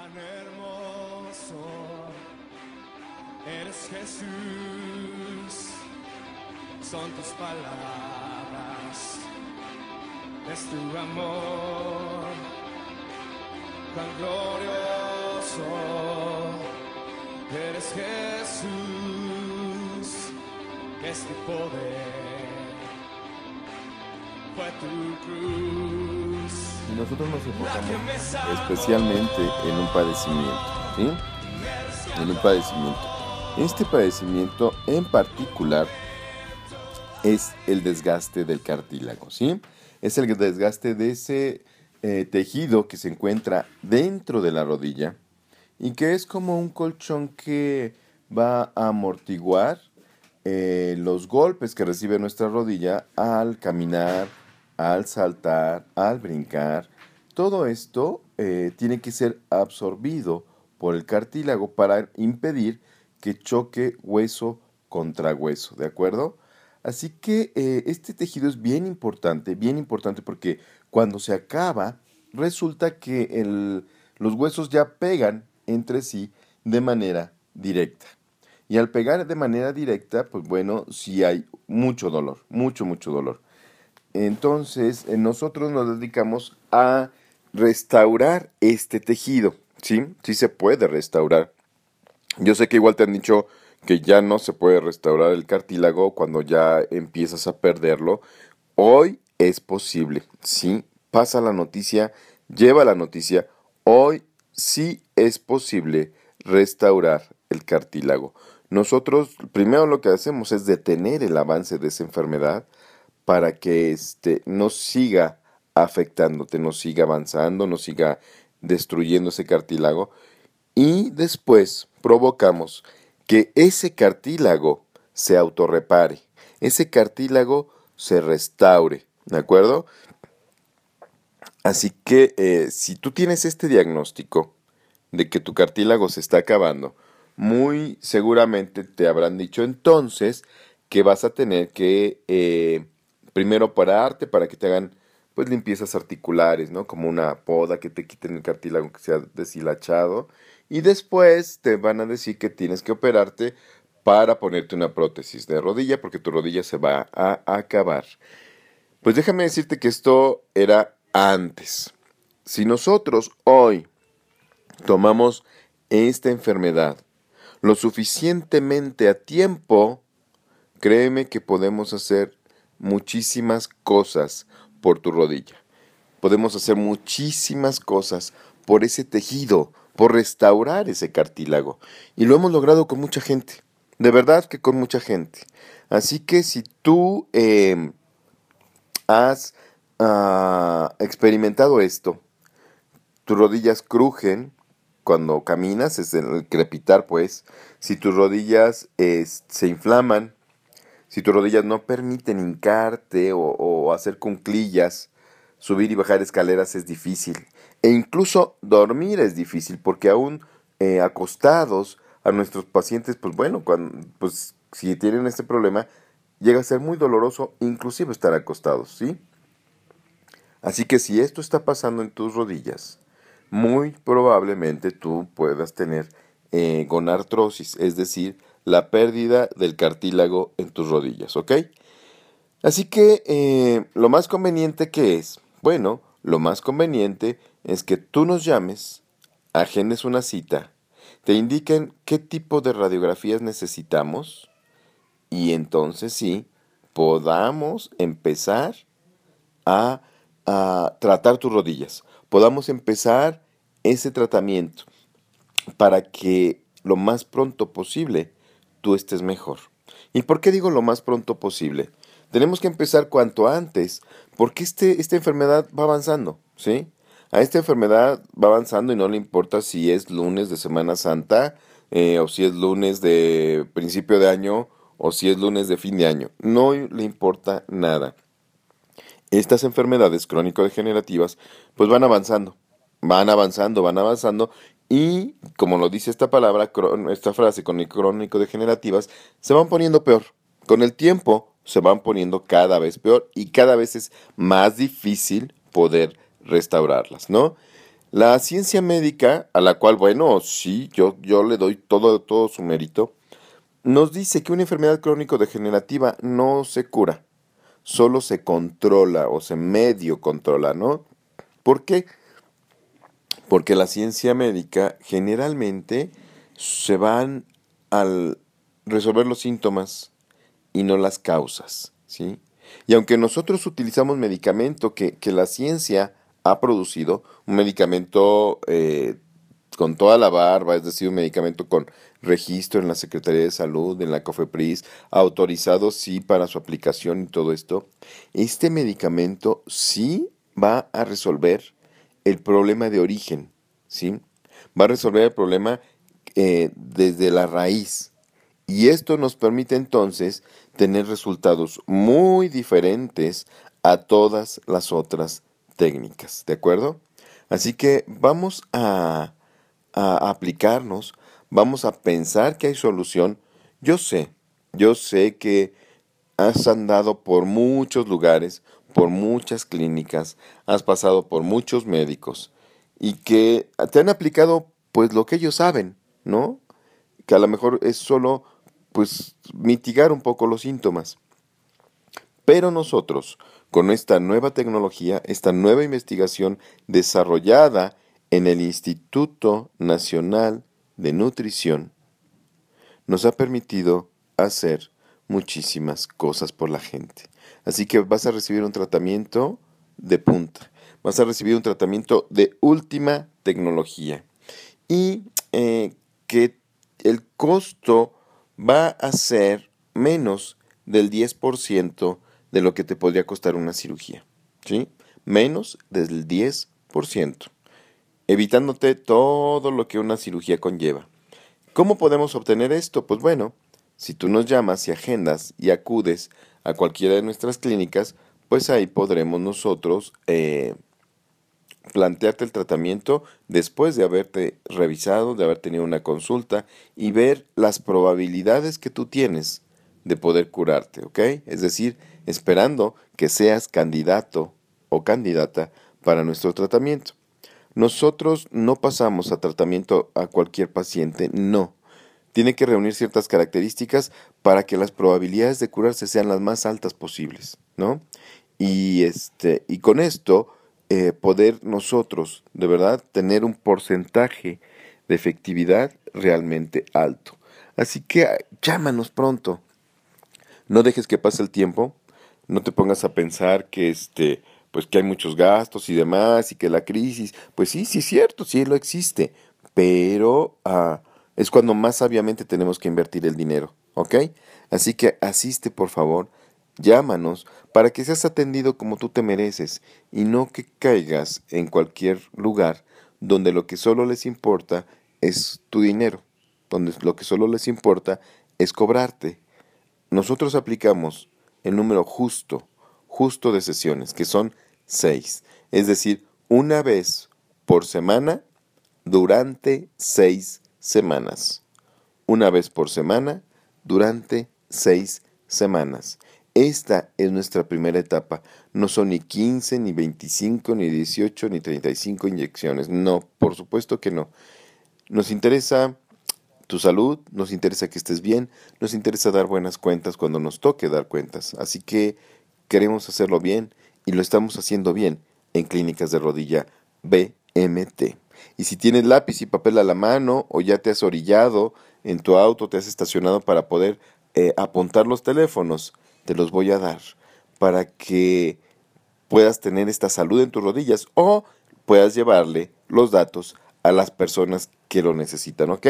Cuán hermoso. Eres Jesús, son tus palabras, es tu amor, cuán glorioso. Eres Jesús, es tu poder, nosotros nos enfocamos especialmente en un padecimiento, ¿sí? En un padecimiento. Este padecimiento en particular es el desgaste del cartílago, ¿sí? Es el desgaste de ese eh, tejido que se encuentra dentro de la rodilla y que es como un colchón que va a amortiguar eh, los golpes que recibe nuestra rodilla al caminar, al saltar, al brincar. Todo esto eh, tiene que ser absorbido por el cartílago para impedir que choque hueso contra hueso, ¿de acuerdo? Así que eh, este tejido es bien importante, bien importante porque cuando se acaba, resulta que los huesos ya pegan entre sí de manera directa. Y al pegar de manera directa, pues bueno, sí hay mucho dolor, mucho, mucho dolor. Entonces, eh, nosotros nos dedicamos a restaurar este tejido, ¿sí? Sí se puede restaurar. Yo sé que igual te han dicho que ya no se puede restaurar el cartílago cuando ya empiezas a perderlo. Hoy es posible, ¿sí? Pasa la noticia, lleva la noticia. Hoy sí es posible restaurar el cartílago. Nosotros primero lo que hacemos es detener el avance de esa enfermedad para que este, no siga afectándote, no siga avanzando, no siga destruyendo ese cartílago. Y después provocamos que ese cartílago se autorrepare, ese cartílago se restaure, ¿de acuerdo? Así que eh, si tú tienes este diagnóstico de que tu cartílago se está acabando, muy seguramente te habrán dicho entonces que vas a tener que eh, primero pararte para que te hagan pues limpiezas articulares, ¿no? Como una poda que te quiten el cartílago que sea deshilachado y después te van a decir que tienes que operarte para ponerte una prótesis de rodilla porque tu rodilla se va a acabar. Pues déjame decirte que esto era antes. Si nosotros hoy tomamos esta enfermedad lo suficientemente a tiempo, créeme que podemos hacer muchísimas cosas por tu rodilla. Podemos hacer muchísimas cosas por ese tejido, por restaurar ese cartílago. Y lo hemos logrado con mucha gente. De verdad que con mucha gente. Así que si tú em, has ah, experimentado esto, tus rodillas crujen cuando caminas, es el crepitar pues, si tus rodillas se inflaman, si tus rodillas no permiten hincarte o, hacer cunclillas, subir y bajar escaleras es difícil. E incluso dormir es difícil porque aún eh, acostados a nuestros pacientes, pues bueno, cuando, pues si tienen este problema, llega a ser muy doloroso inclusive estar acostados, ¿sí? Así que si esto está pasando en tus rodillas, muy probablemente tú puedas tener eh, gonartrosis, es decir, la pérdida del cartílago en tus rodillas, ¿ok? Así que eh, lo más conveniente que es, bueno, lo más conveniente es que tú nos llames, agendes una cita, te indiquen qué tipo de radiografías necesitamos y entonces sí, podamos empezar a, a tratar tus rodillas, podamos empezar ese tratamiento para que lo más pronto posible tú estés mejor. ¿Y por qué digo lo más pronto posible? Tenemos que empezar cuanto antes, porque este, esta enfermedad va avanzando, ¿sí? A esta enfermedad va avanzando y no le importa si es lunes de Semana Santa, eh, o si es lunes de principio de año, o si es lunes de fin de año. No le importa nada. Estas enfermedades crónico-degenerativas pues van avanzando, van avanzando, van avanzando y, como lo dice esta palabra, esta frase crónico-degenerativas, se van poniendo peor. Con el tiempo se van poniendo cada vez peor y cada vez es más difícil poder restaurarlas, ¿no? La ciencia médica, a la cual, bueno, sí, yo, yo le doy todo, todo su mérito, nos dice que una enfermedad crónico-degenerativa no se cura, solo se controla o se medio controla, ¿no? ¿Por qué? Porque la ciencia médica generalmente se van al resolver los síntomas y no las causas, ¿sí? Y aunque nosotros utilizamos medicamento que, que la ciencia ha producido, un medicamento eh, con toda la barba, es decir, un medicamento con registro en la Secretaría de Salud, en la COFEPRIS, autorizado sí para su aplicación y todo esto, este medicamento sí va a resolver el problema de origen, ¿sí? Va a resolver el problema eh, desde la raíz. Y esto nos permite entonces tener resultados muy diferentes a todas las otras técnicas, ¿de acuerdo? Así que vamos a, a aplicarnos, vamos a pensar que hay solución. Yo sé, yo sé que has andado por muchos lugares, por muchas clínicas, has pasado por muchos médicos y que te han aplicado pues lo que ellos saben, ¿no? Que a lo mejor es solo pues mitigar un poco los síntomas. Pero nosotros, con esta nueva tecnología, esta nueva investigación desarrollada en el Instituto Nacional de Nutrición, nos ha permitido hacer muchísimas cosas por la gente. Así que vas a recibir un tratamiento de punta, vas a recibir un tratamiento de última tecnología y eh, que el costo va a ser menos del 10% de lo que te podría costar una cirugía. ¿sí? Menos del 10%, evitándote todo lo que una cirugía conlleva. ¿Cómo podemos obtener esto? Pues bueno, si tú nos llamas y agendas y acudes a cualquiera de nuestras clínicas, pues ahí podremos nosotros eh, plantearte el tratamiento después de haberte revisado, de haber tenido una consulta y ver las probabilidades que tú tienes de poder curarte, ¿ok? Es decir, esperando que seas candidato o candidata para nuestro tratamiento. Nosotros no pasamos a tratamiento a cualquier paciente, no. Tiene que reunir ciertas características para que las probabilidades de curarse sean las más altas posibles, ¿no? Y, este, y con esto eh, poder nosotros, de verdad, tener un porcentaje de efectividad realmente alto. Así que llámanos pronto. No dejes que pase el tiempo no te pongas a pensar que este pues que hay muchos gastos y demás y que la crisis, pues sí, sí es cierto, sí lo existe, pero ah, es cuando más sabiamente tenemos que invertir el dinero, ¿ok? Así que asiste por favor, llámanos para que seas atendido como tú te mereces y no que caigas en cualquier lugar donde lo que solo les importa es tu dinero, donde lo que solo les importa es cobrarte. Nosotros aplicamos el número justo, justo de sesiones, que son seis. Es decir, una vez por semana durante seis semanas. Una vez por semana durante seis semanas. Esta es nuestra primera etapa. No son ni 15, ni 25, ni 18, ni 35 inyecciones. No, por supuesto que no. Nos interesa tu salud, nos interesa que estés bien, nos interesa dar buenas cuentas cuando nos toque dar cuentas. Así que queremos hacerlo bien y lo estamos haciendo bien en Clínicas de Rodilla BMT. Y si tienes lápiz y papel a la mano o ya te has orillado en tu auto, te has estacionado para poder eh, apuntar los teléfonos, te los voy a dar para que puedas tener esta salud en tus rodillas o puedas llevarle los datos a las personas que lo necesitan, ¿ok?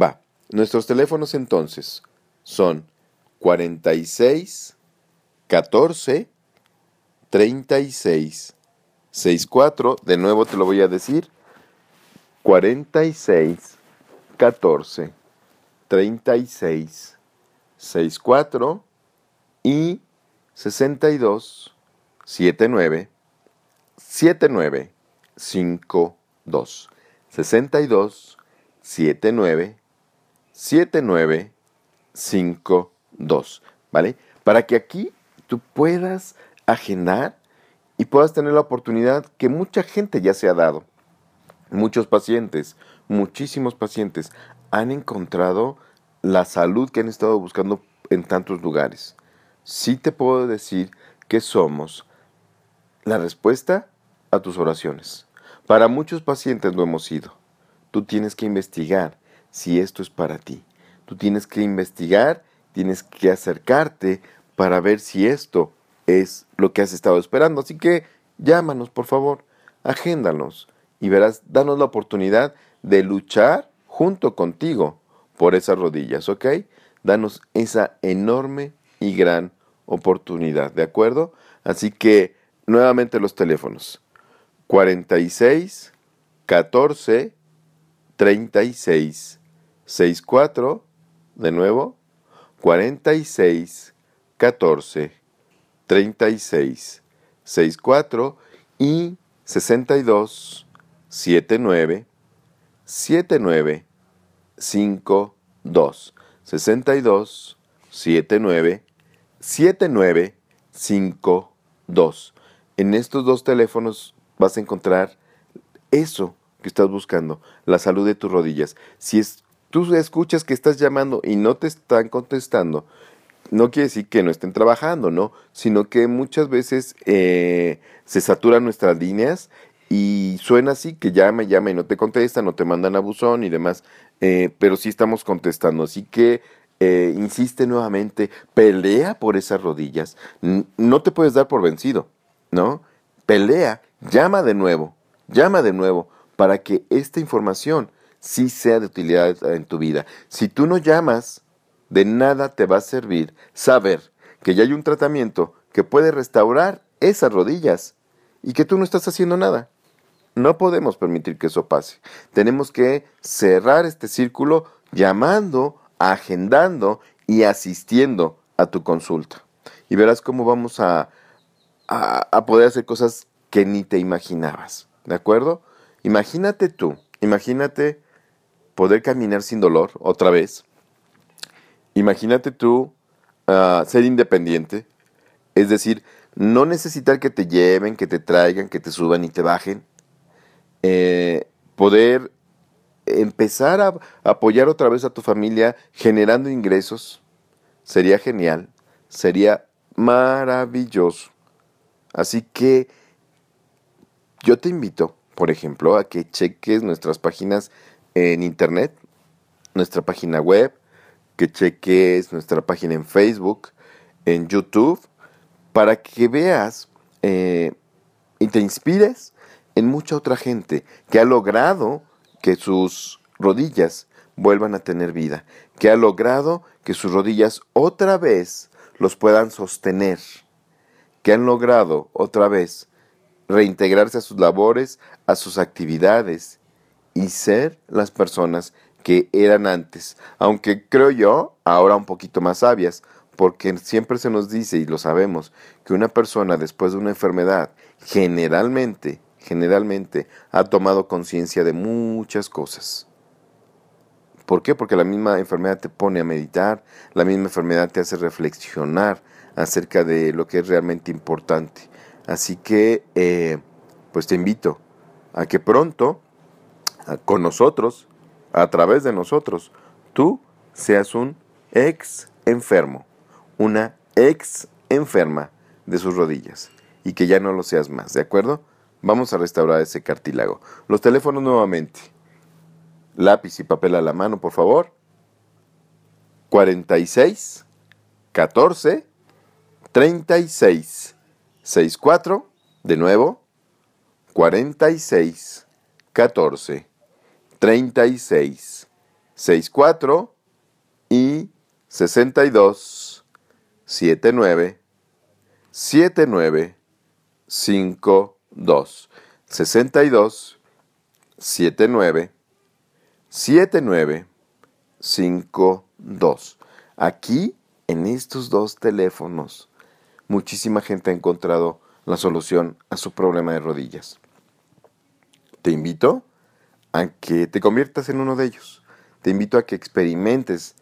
Va, nuestros teléfonos entonces son 46 14 36 64, de nuevo te lo voy a decir, 46 14 36 64 y 62 79 79 52 62 79 7952, ¿vale? Para que aquí tú puedas agendar y puedas tener la oportunidad que mucha gente ya se ha dado, Muchos pacientes, muchísimos pacientes han encontrado la salud que han estado buscando en tantos lugares. Sí te puedo decir que somos la respuesta a tus oraciones. Para muchos pacientes lo hemos sido. Tú tienes que investigar si esto es para ti. Tú tienes que investigar, tienes que acercarte para ver si esto es lo que has estado esperando. Así que llámanos, por favor, agéndanos y verás, danos la oportunidad de luchar junto contigo por esas rodillas, ¿ok? Danos esa enorme y gran oportunidad, ¿de acuerdo? Así que nuevamente los teléfonos. 46 14 36 64 de nuevo 46 14 36 64 y 62 79 79 52 62 79 79 52 en estos dos teléfonos vas a encontrar eso que estás buscando, la salud de tus rodillas. Si es, tú escuchas que estás llamando y no te están contestando, no quiere decir que no estén trabajando, ¿no? Sino que muchas veces eh, se saturan nuestras líneas y suena así, que llama, llama y no te contestan, no te mandan a buzón y demás, eh, pero sí estamos contestando. Así que eh, insiste nuevamente, pelea por esas rodillas. no te puedes dar por vencido, ¿no? Pelea, llama de nuevo, llama de nuevo para que esta información sí sea de utilidad en tu vida. Si tú no llamas, de nada te va a servir saber que ya hay un tratamiento que puede restaurar esas rodillas y que tú no estás haciendo nada. No podemos permitir que eso pase. Tenemos que cerrar este círculo llamando, agendando y asistiendo a tu consulta. Y verás cómo vamos a, a, poder hacer cosas que ni te imaginabas. ¿De acuerdo? Imagínate tú, imagínate poder caminar sin dolor otra vez. Imagínate tú ah, ser independiente, es decir, no necesitar que te lleven, que te traigan, que te suban y te bajen. Eh, poder empezar a apoyar otra vez a tu familia generando ingresos, sería genial, sería maravilloso. Así que yo te invito, por ejemplo, a que cheques nuestras páginas en internet, nuestra página web, que cheques nuestra página en Facebook, en YouTube, para que veas eh, y te inspires en mucha otra gente que ha logrado que sus rodillas vuelvan a tener vida, que ha logrado que sus rodillas otra vez los puedan sostener, que han logrado otra vez reintegrarse a sus labores, a sus actividades y ser las personas que eran antes, aunque creo yo ahora un poquito más sabias, porque siempre se nos dice y lo sabemos que una persona después de una enfermedad generalmente, generalmente ha tomado conciencia de muchas cosas. ¿Por qué? Porque la misma enfermedad te pone a meditar, la misma enfermedad te hace reflexionar acerca de lo que es realmente importante. Así que, eh, pues te invito a que pronto, con nosotros, a través de nosotros, tú seas un ex enfermo, una ex enferma de sus rodillas y que ya no lo seas más, ¿de acuerdo? Vamos a restaurar ese cartílago. Los teléfonos nuevamente. Lápiz y papel a la mano, por favor. 46 14 36 64 de nuevo 46 14 36, 64 y 62, 79, 79, 52, 62, 79, 79, 52. Aquí, en estos dos teléfonos, muchísima gente ha encontrado la solución a su problema de rodillas. Te invito a que te conviertas en uno de ellos. Te invito a que experimentes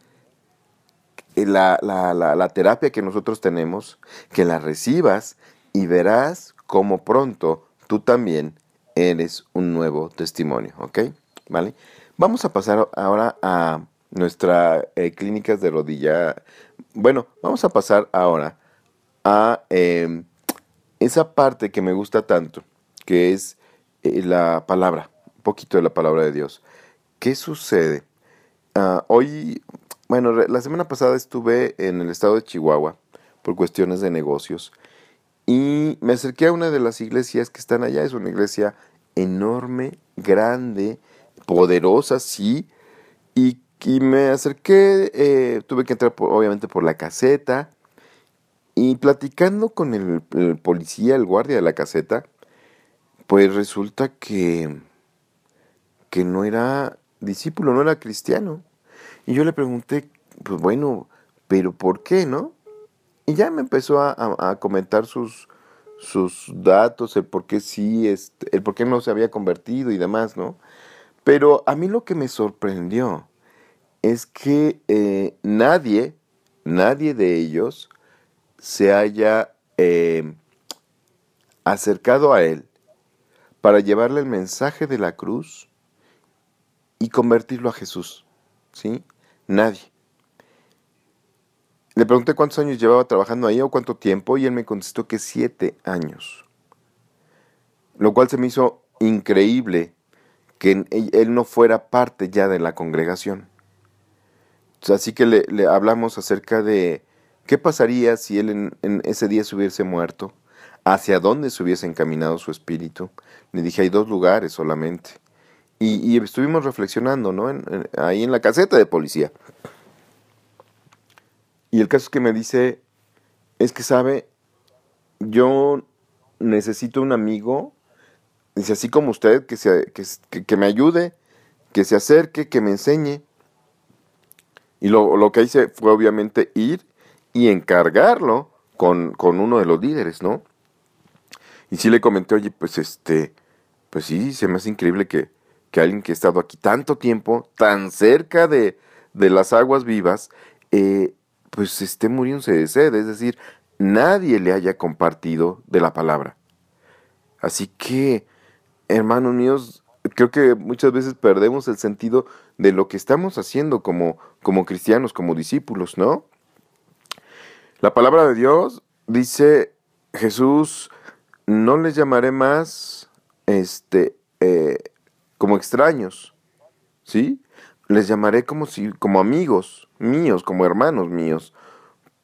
la, la, terapia que nosotros tenemos, que la recibas y verás cómo pronto tú también eres un nuevo testimonio, ¿ok? ¿Vale? Vamos a pasar ahora a nuestra eh, clínicas de rodilla. Bueno, vamos a pasar ahora a em, esa parte que me gusta tanto, que es eh, la palabra, un poquito de la palabra de Dios. ¿Qué sucede? Ah, hoy, bueno, la semana pasada estuve en el estado de Chihuahua por cuestiones de negocios y me acerqué a una de las iglesias que están allá. Es una iglesia enorme, grande, poderosa, sí. Y, me acerqué, eh, tuve que entrar obviamente por la caseta. Y platicando con el, policía, el guardia de la caseta, pues resulta que, que no era discípulo, no era cristiano. Y yo le pregunté, pues bueno, pero ¿por qué, no? Y ya me empezó a, comentar sus, datos, el por qué sí, este, el por qué no se había convertido y demás, ¿no? Pero a mí lo que me sorprendió es que eh, nadie, nadie de ellos se haya eh, acercado a él para llevarle el mensaje de la cruz y convertirlo a Jesús. ¿Sí? Nadie. Le pregunté cuántos años llevaba trabajando ahí o cuánto tiempo y él me contestó que siete años. Lo cual se me hizo increíble que él no fuera parte ya de la congregación. Así que le, hablamos acerca de qué pasaría si él en, ese día se hubiese muerto, hacia dónde se hubiese encaminado su espíritu. Le dije, hay dos lugares solamente. Y, estuvimos reflexionando, ¿no? ahí en la caseta de policía. Y el caso es que me dice, es que sabe, yo necesito un amigo, dice así como usted, que, se, que, me ayude, que se acerque, que me enseñe. Y lo, lo, que hice fue obviamente ir y encargarlo con, con, uno de los líderes, ¿no? Y sí le comenté, oye, pues este, pues sí, se me hace increíble que, que alguien que ha estado aquí tanto tiempo, tan cerca de, de las aguas vivas, eh, pues esté muriéndose de sed, es decir, nadie le haya compartido de la palabra. Así que, hermanos míos, creo que muchas veces perdemos el sentido de lo que estamos haciendo como, como cristianos, como discípulos, ¿no? La palabra de Dios dice, Jesús, no les llamaré más este, eh, como extraños, ¿sí? Les llamaré como, si, como amigos, míos, como hermanos míos,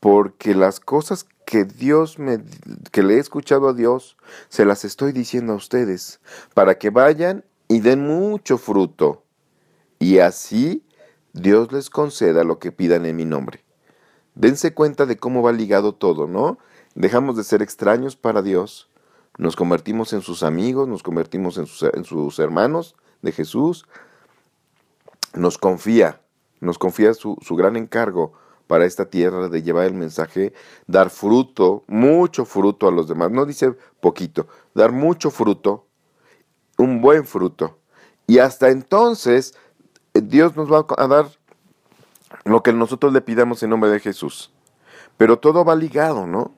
porque las cosas que Dios me que le he escuchado a Dios se las estoy diciendo a ustedes para que vayan y den mucho fruto y así Dios les conceda lo que pidan en mi nombre. Dense cuenta de cómo va ligado todo, ¿no? Dejamos de ser extraños para Dios, nos convertimos en sus amigos, nos convertimos en sus, en sus hermanos de Jesús, nos confía nos confía su, gran encargo para esta tierra de llevar el mensaje, dar fruto, mucho fruto a los demás. No dice poquito, dar mucho fruto, un buen fruto. Y hasta entonces Dios nos va a dar lo que nosotros le pidamos en nombre de Jesús. Pero todo va ligado, ¿no?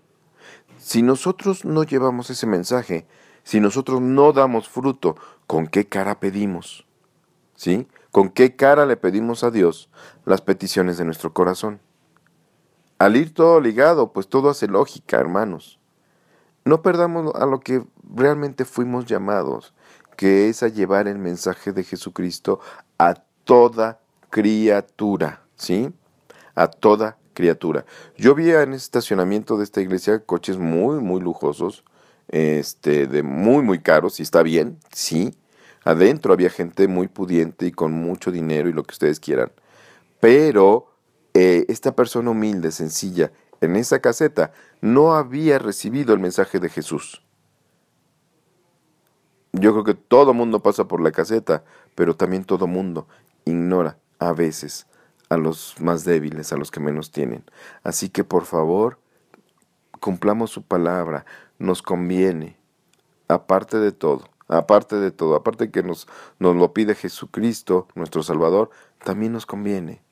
Si nosotros no llevamos ese mensaje, si nosotros no damos fruto, ¿con qué cara pedimos? ¿Sí? ¿Con qué cara le pedimos a Dios las peticiones de nuestro corazón? Al ir todo ligado, pues todo hace lógica, hermanos. No perdamos a lo que realmente fuimos llamados, que es a llevar el mensaje de Jesucristo a toda criatura, ¿sí? A toda criatura. Yo vi en ese estacionamiento de esta iglesia coches muy, muy lujosos, este, de muy, muy caros, y está bien, sí, Adentro había gente muy pudiente y con mucho dinero y lo que ustedes quieran. Pero eh, esta persona humilde, sencilla, en esa caseta, no había recibido el mensaje de Jesús. Yo creo que todo mundo pasa por la caseta, pero también todo mundo ignora a veces a los más débiles, a los que menos tienen. Así que por favor, cumplamos su palabra, nos conviene, aparte de todo aparte de todo, aparte que nos, nos lo pide Jesucristo, nuestro Salvador, también nos conviene.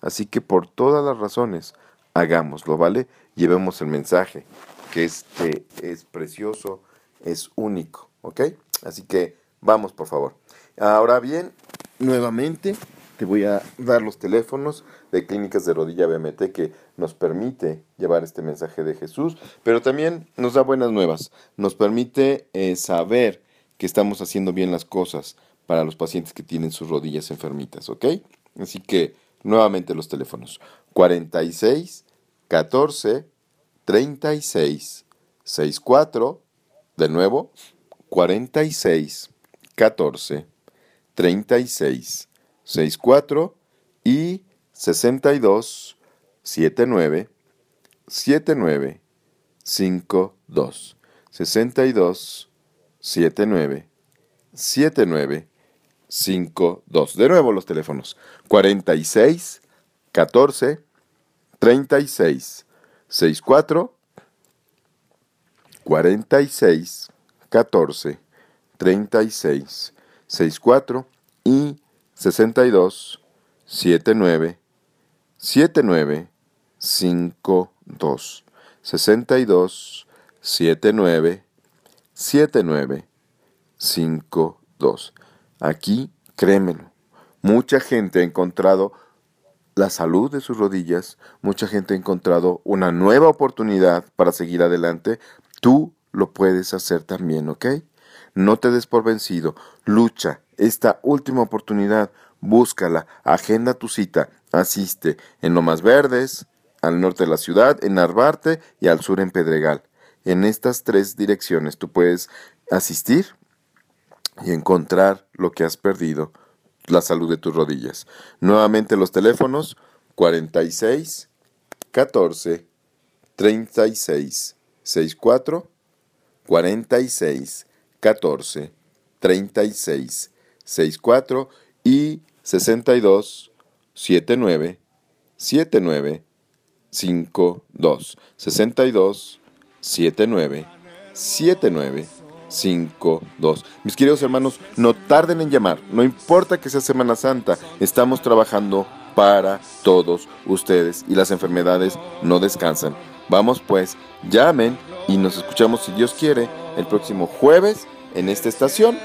Así que por todas las razones, hagámoslo, ¿vale? Llevemos el mensaje, que este es precioso, es único, ¿ok? Así que vamos, por favor. Ahora bien, nuevamente te voy a dar los teléfonos de Clínicas de Rodilla BMT que nos permite llevar este mensaje de Jesús, pero también nos da buenas nuevas, nos permite eh, saber estamos haciendo bien las cosas para los pacientes que tienen sus rodillas enfermitas, ¿ok? Así que nuevamente los teléfonos 46 14 36 64 de nuevo 46 14 36 64 y 62 79 79 52 62 79 79 52. De nuevo los teléfonos. 46 14 36 64 46 14 36 64 y 62 79 79 52 62 79 79 52 Aquí, créemelo, mucha gente ha encontrado la salud de sus rodillas, mucha gente ha encontrado una nueva oportunidad para seguir adelante. Tú lo puedes hacer también, ¿ok? No te des por vencido, lucha, esta última oportunidad, búscala, agenda tu cita, asiste en Lomas Verdes, al norte de la ciudad, en Narvarte y al sur en Pedregal. En estas tres direcciones tú puedes asistir y encontrar lo que has perdido, la salud de tus rodillas. Nuevamente los teléfonos 46 14 36 64 46 14 36 64 y 62 79 79 52 62 79 79 5, 2. Mis queridos hermanos, no tarden en llamar, no importa que sea Semana Santa, estamos trabajando para todos ustedes y las enfermedades no descansan. Vamos pues, llamen y nos escuchamos si Dios quiere el próximo jueves en esta estación,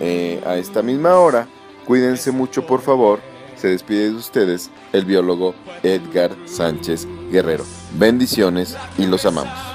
eh, a esta misma hora. Cuídense mucho por favor. Se despide de ustedes el biólogo Edgar Sánchez Guerrero. Bendiciones y los amamos.